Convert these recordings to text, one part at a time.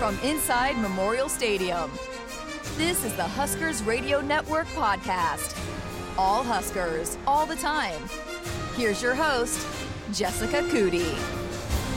from inside Memorial Stadium. This is the Huskers Radio Network podcast. All Huskers, all the time. Here's your host, Jessica Coody.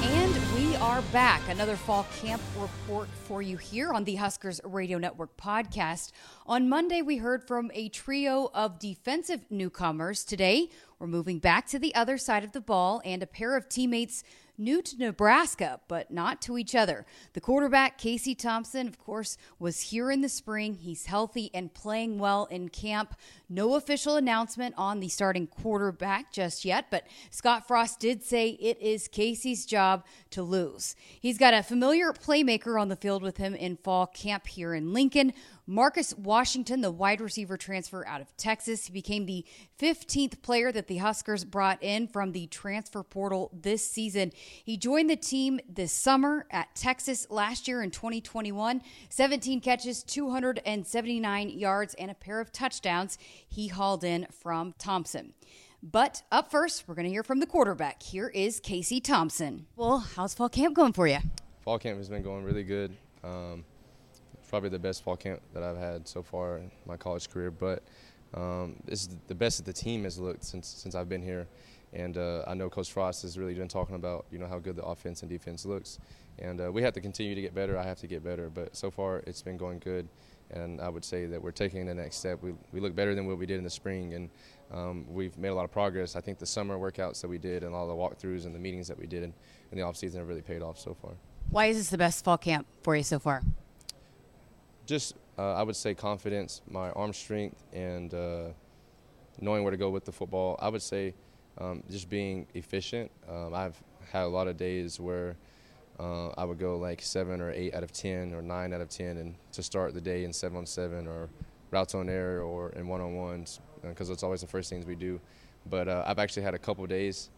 And we are back. Another fall camp report for you here on the Huskers Radio Network podcast. On Monday, we heard from a trio of defensive newcomers. Today, we're moving back to the other side of the ball and a pair of teammates new to Nebraska, but not to each other. The quarterback, Casey Thompson, of course, was here in the spring. He's healthy and playing well in camp. No official announcement on the starting quarterback just yet, but Scott Frost did say it is Casey's job to lose. He's got a familiar playmaker on the field with him in fall camp here in Lincoln. Marcus Washington, the wide receiver transfer out of Texas, he became the 15th player that the Huskers brought in from the transfer portal this season. He joined the team this summer at Texas last year in 2021. 17 catches, 279 yards, and a pair of touchdowns he hauled in from Thompson. But up first, we're going to hear from the quarterback. Here is Casey Thompson. Well, how's fall camp going for you? Fall camp has been going really good. Um, probably the best fall camp that I've had so far in my college career. But um, this is the best that the team has looked since since I've been here. And uh, I know Coach Frost has really been talking about you know how good the offense and defense looks. And uh, we have to continue to get better. I have to get better. But so far, it's been going good. And I would say that we're taking the next step. We, we look better than what we did in the spring. And um, we've made a lot of progress. I think the summer workouts that we did and all the walkthroughs and the meetings that we did in, in the offseason have really paid off so far. Why is this the best fall camp for you so far? Just uh, I would say confidence, my arm strength, and uh, knowing where to go with the football. I would say um, just being efficient. Um, I've had a lot of days where uh, I would go like seven or eight out of ten or nine out of ten, and to start the day in seven on seven or routes on air or in one on ones because uh, it's always the first things we do. But uh, I've actually had a couple days.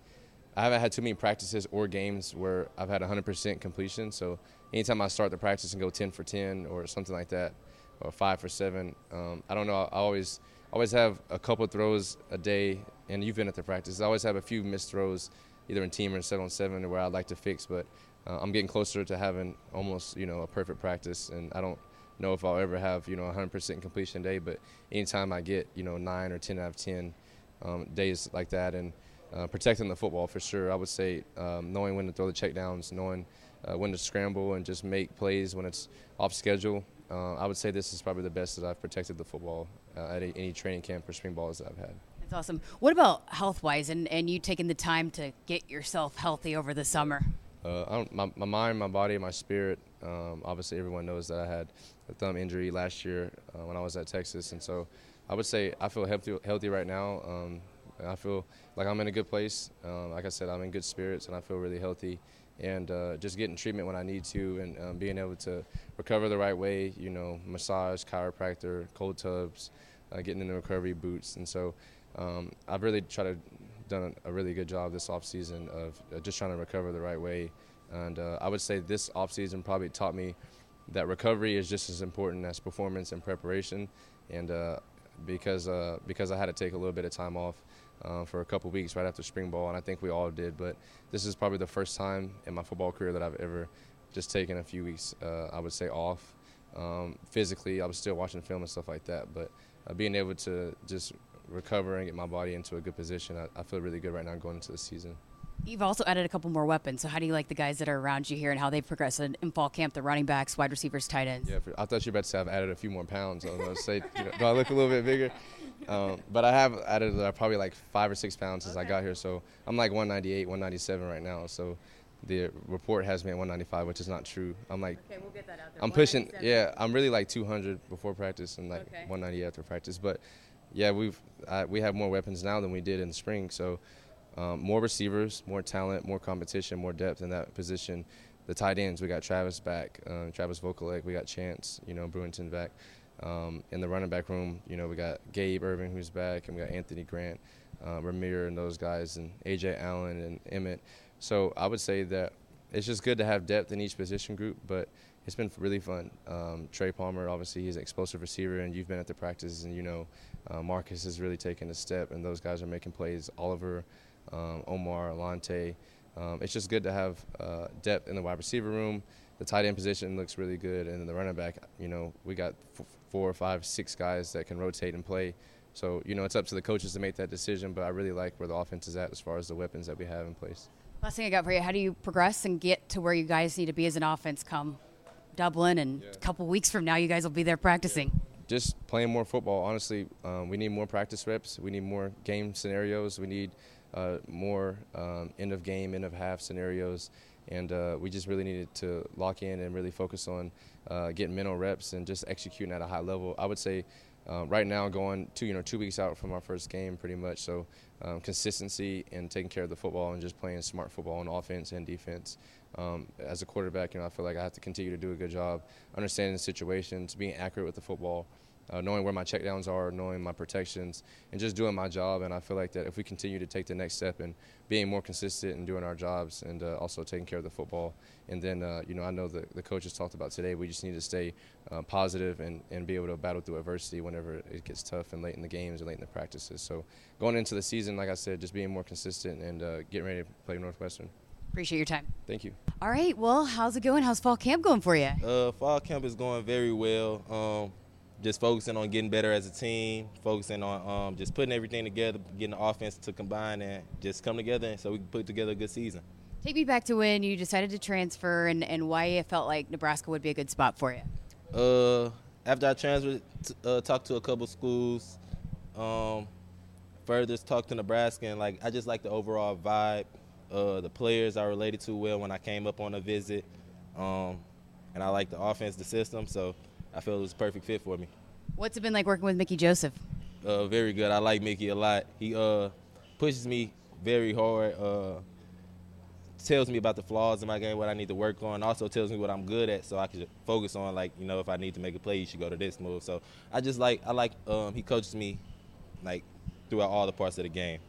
I haven't had too many practices or games where I've had 100% completion. So anytime I start the practice and go 10 for 10 or something like that, or five for seven, um, I don't know. I always always have a couple throws a day, and you've been at the practice. I always have a few missed throws, either in team or in seven on seven, where I'd like to fix. But uh, I'm getting closer to having almost you know a perfect practice, and I don't know if I'll ever have you know 100% completion day. But anytime I get you know nine or 10 out of 10 um, days like that, and uh, protecting the football for sure, I would say um, knowing when to throw the checkdowns, knowing uh, when to scramble and just make plays when it's off schedule. Uh, I would say this is probably the best that I've protected the football uh, at a, any training camp or spring balls that I've had. That's awesome. What about health wise and, and you taking the time to get yourself healthy over the summer? Uh, my, my mind, my body, my spirit. Um, obviously, everyone knows that I had a thumb injury last year uh, when I was at Texas, and so I would say I feel healthy, healthy right now. Um, I feel like I'm in a good place. Um, like I said, I'm in good spirits, and I feel really healthy and uh, just getting treatment when I need to, and um, being able to recover the right way. You know, massage, chiropractor, cold tubs, uh, getting in the recovery boots, and so um, I've really tried to done a really good job this off season of uh, just trying to recover the right way. And uh, I would say this off season probably taught me that recovery is just as important as performance and preparation. And uh, because uh, because I had to take a little bit of time off uh, for a couple weeks right after spring ball, and I think we all did. But this is probably the first time in my football career that I've ever just taken a few weeks. Uh, I would say off. Um, physically, I was still watching film and stuff like that, but uh, being able to just recover and get my body into a good position, I, I feel really good right now going into the season. You've also added a couple more weapons. So how do you like the guys that are around you here and how they've progressed in, in fall camp? The running backs, wide receivers, tight ends. Yeah, I thought you were about to say I've added a few more pounds. I was going to say, you know, do I look a little bit bigger? Um, but I have added uh, probably like five or six pounds since okay. I got here. So I'm like 198, 197 right now. So the report has me at 195, which is not true. I'm like, okay, we'll get that out there. I'm pushing. Yeah, I'm really like 200 before practice and like okay. 190 after practice. But yeah, we've uh, we have more weapons now than we did in the spring. So um, more receivers, more talent, more competition, more depth in that position. The tight ends, we got Travis back, uh, Travis Vokolek, we got Chance, you know, Brewington back. Um, in the running back room, you know, we got Gabe Ervin who's back, and we got Anthony Grant, uh, Rahmir, and those guys, and Ajay Allen and Emmett. So I would say that it's just good to have depth in each position group, but it's been really fun. Um, Trey Palmer, obviously, he's an explosive receiver, and you've been at the practices, and you know, uh, Marcus has really taken a step, and those guys are making plays. Oliver, um, Omar, Alante. Um, it's just good to have uh, depth in the wide receiver room, the tight end position looks really good, and the running back, you know, we got f- four or five, six guys that can rotate and play. So you know, it's up to the coaches to make that decision. But I really like where the offense is at as far as the weapons that we have in place. Last thing I got for you: How do you progress and get to where you guys need to be as an offense come Dublin, and yeah. a couple weeks from now, you guys will be there practicing? Yeah. Just playing more football. Honestly, um, we need more practice reps. We need more game scenarios. We need uh, more um, end of game, end of half scenarios. And uh, we just really needed to lock in and really focus on uh, getting mental reps and just executing at a high level. I would say uh, right now going two you know two weeks out from our first game pretty much. So um, consistency and taking care of the football and just playing smart football on offense and defense. Um, as a quarterback you know I feel like I have to continue to do a good job understanding situations being accurate with the football uh, knowing where my checkdowns are, knowing my protections, and just doing my job. And I feel like that if we continue to take the next step and being more consistent and doing our jobs, and uh, also taking care of the football, and then uh, you know I know the the coaches talked about today. We just need to stay uh, positive and and be able to battle through adversity whenever it gets tough and late in the games and late in the practices. So going into the season, like I said, just being more consistent and uh, getting ready to play Northwestern. Appreciate your time. Thank you. All right. Well, how's it going? How's fall camp going for you? Uh, fall camp is going very well. Um, just focusing on getting better as a team, focusing on um, just putting everything together, getting the offense to combine and just come together so we can put together a good season. Take me back to when you decided to transfer and, and why it felt like Nebraska would be a good spot for you. Uh, after I transferred, uh, talked to a couple schools, um, further talked to Nebraska, and like I just like the overall vibe. Uh, the players I related to well when I came up on a visit, um, and I like the offense, the system. So I feel it was a perfect fit for me. What's it been like working with Mickey Joseph? Uh, very good. I like Mickey a lot. He uh, pushes me very hard. Uh, tells me about the flaws in my game, what I need to work on. Also tells me what I'm good at, so I can focus on like you know if I need to make a play, you should go to this move. So I just like I like um, he coaches me like throughout all the parts of the game.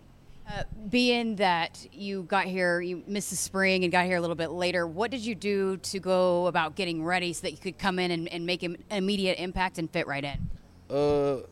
Uh, being that you got here, you missed the spring and got here a little bit later, what did you do to go about getting ready so that you could come in and, and make an immediate impact and fit right in? Uh,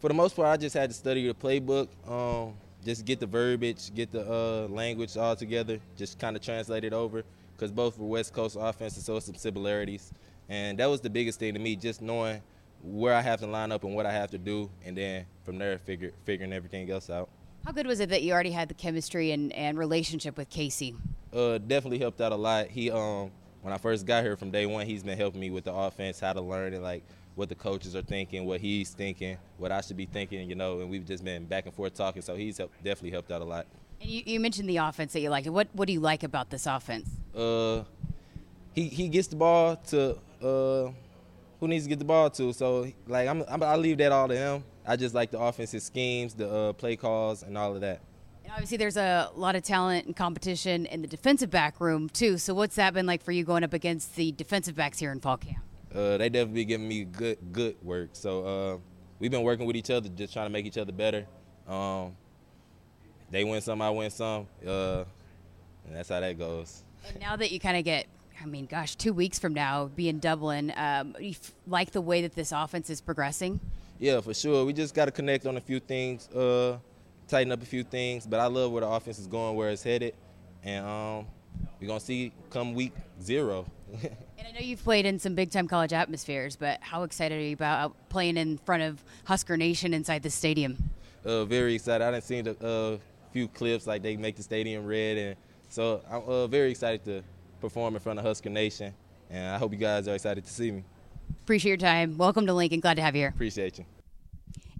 for the most part, I just had to study the playbook, um, just get the verbiage, get the uh, language all together, just kind of translate it over, because both were West Coast offenses, so some similarities. And that was the biggest thing to me, just knowing where I have to line up and what I have to do, and then from there, figure, figuring everything else out. How good was it that you already had the chemistry and, and relationship with Casey? Uh, definitely helped out a lot. He um when I first got here from day one, he's been helping me with the offense, how to learn it, like what the coaches are thinking, what he's thinking, what I should be thinking, you know. And we've just been back and forth talking, so he's helped, definitely helped out a lot. And you, you mentioned the offense that you liked. What what do you like about this offense? Uh, he he gets the ball to uh who needs to get the ball to. So like I'm, I'm I leave that all to him. I just like the offensive schemes, the uh, play calls, and all of that. And obviously, there's a lot of talent and competition in the defensive back room too. So, what's that been like for you going up against the defensive backs here in fall camp? Uh, they definitely giving me good good work. So uh, we've been working with each other, just trying to make each other better. Um, they win some, I win some, uh, and that's how that goes. And now that you kind of get I mean, gosh, two weeks from now, be in Dublin. Um, you f- like the way that this offense is progressing? Yeah, for sure. We just got to connect on a few things, uh, tighten up a few things. But I love where the offense is going, where it's headed, and um, we're gonna see come week zero. and I know you've played in some big time college atmospheres, but how excited are you about playing in front of Husker Nation inside the stadium? Uh, very excited. I didn't see a uh, few clips like they make the stadium red, and so I'm uh, very excited to perform in front of Husker Nation, and I hope you guys are excited to see me. Appreciate your time. Welcome to Lincoln. Glad to have you here. Appreciate you.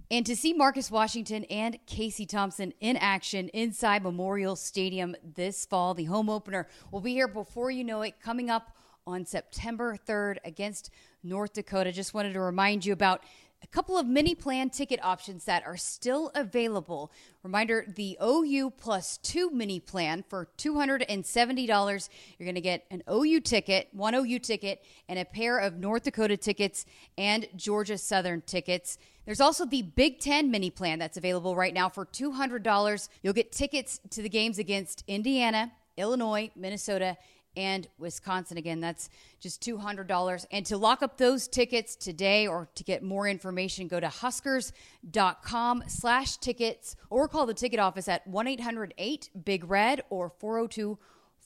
And to see Marcus Washington and Casey Thompson in action inside Memorial Stadium this fall, the home opener will be here before you know it, coming up on September 3rd against North Dakota. Just wanted to remind you about couple of mini plan ticket options that are still available. Reminder the OU plus two mini plan for $270. You're going to get an OU ticket, one OU ticket, and a pair of North Dakota tickets and Georgia Southern tickets. There's also the Big Ten mini plan that's available right now for $200. You'll get tickets to the games against Indiana, Illinois, Minnesota, and Wisconsin. Again, that's just $200. And to lock up those tickets today or to get more information, go to huskers.com slash tickets or call the ticket office at 1-800-8-BIG-RED or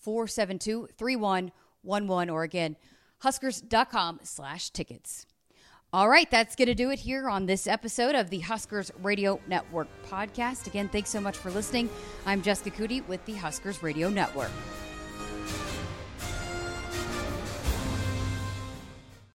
402-472-3111 or again, huskers.com slash tickets. All right, that's going to do it here on this episode of the Huskers Radio Network podcast. Again, thanks so much for listening. I'm Jessica Coody with the Huskers Radio Network.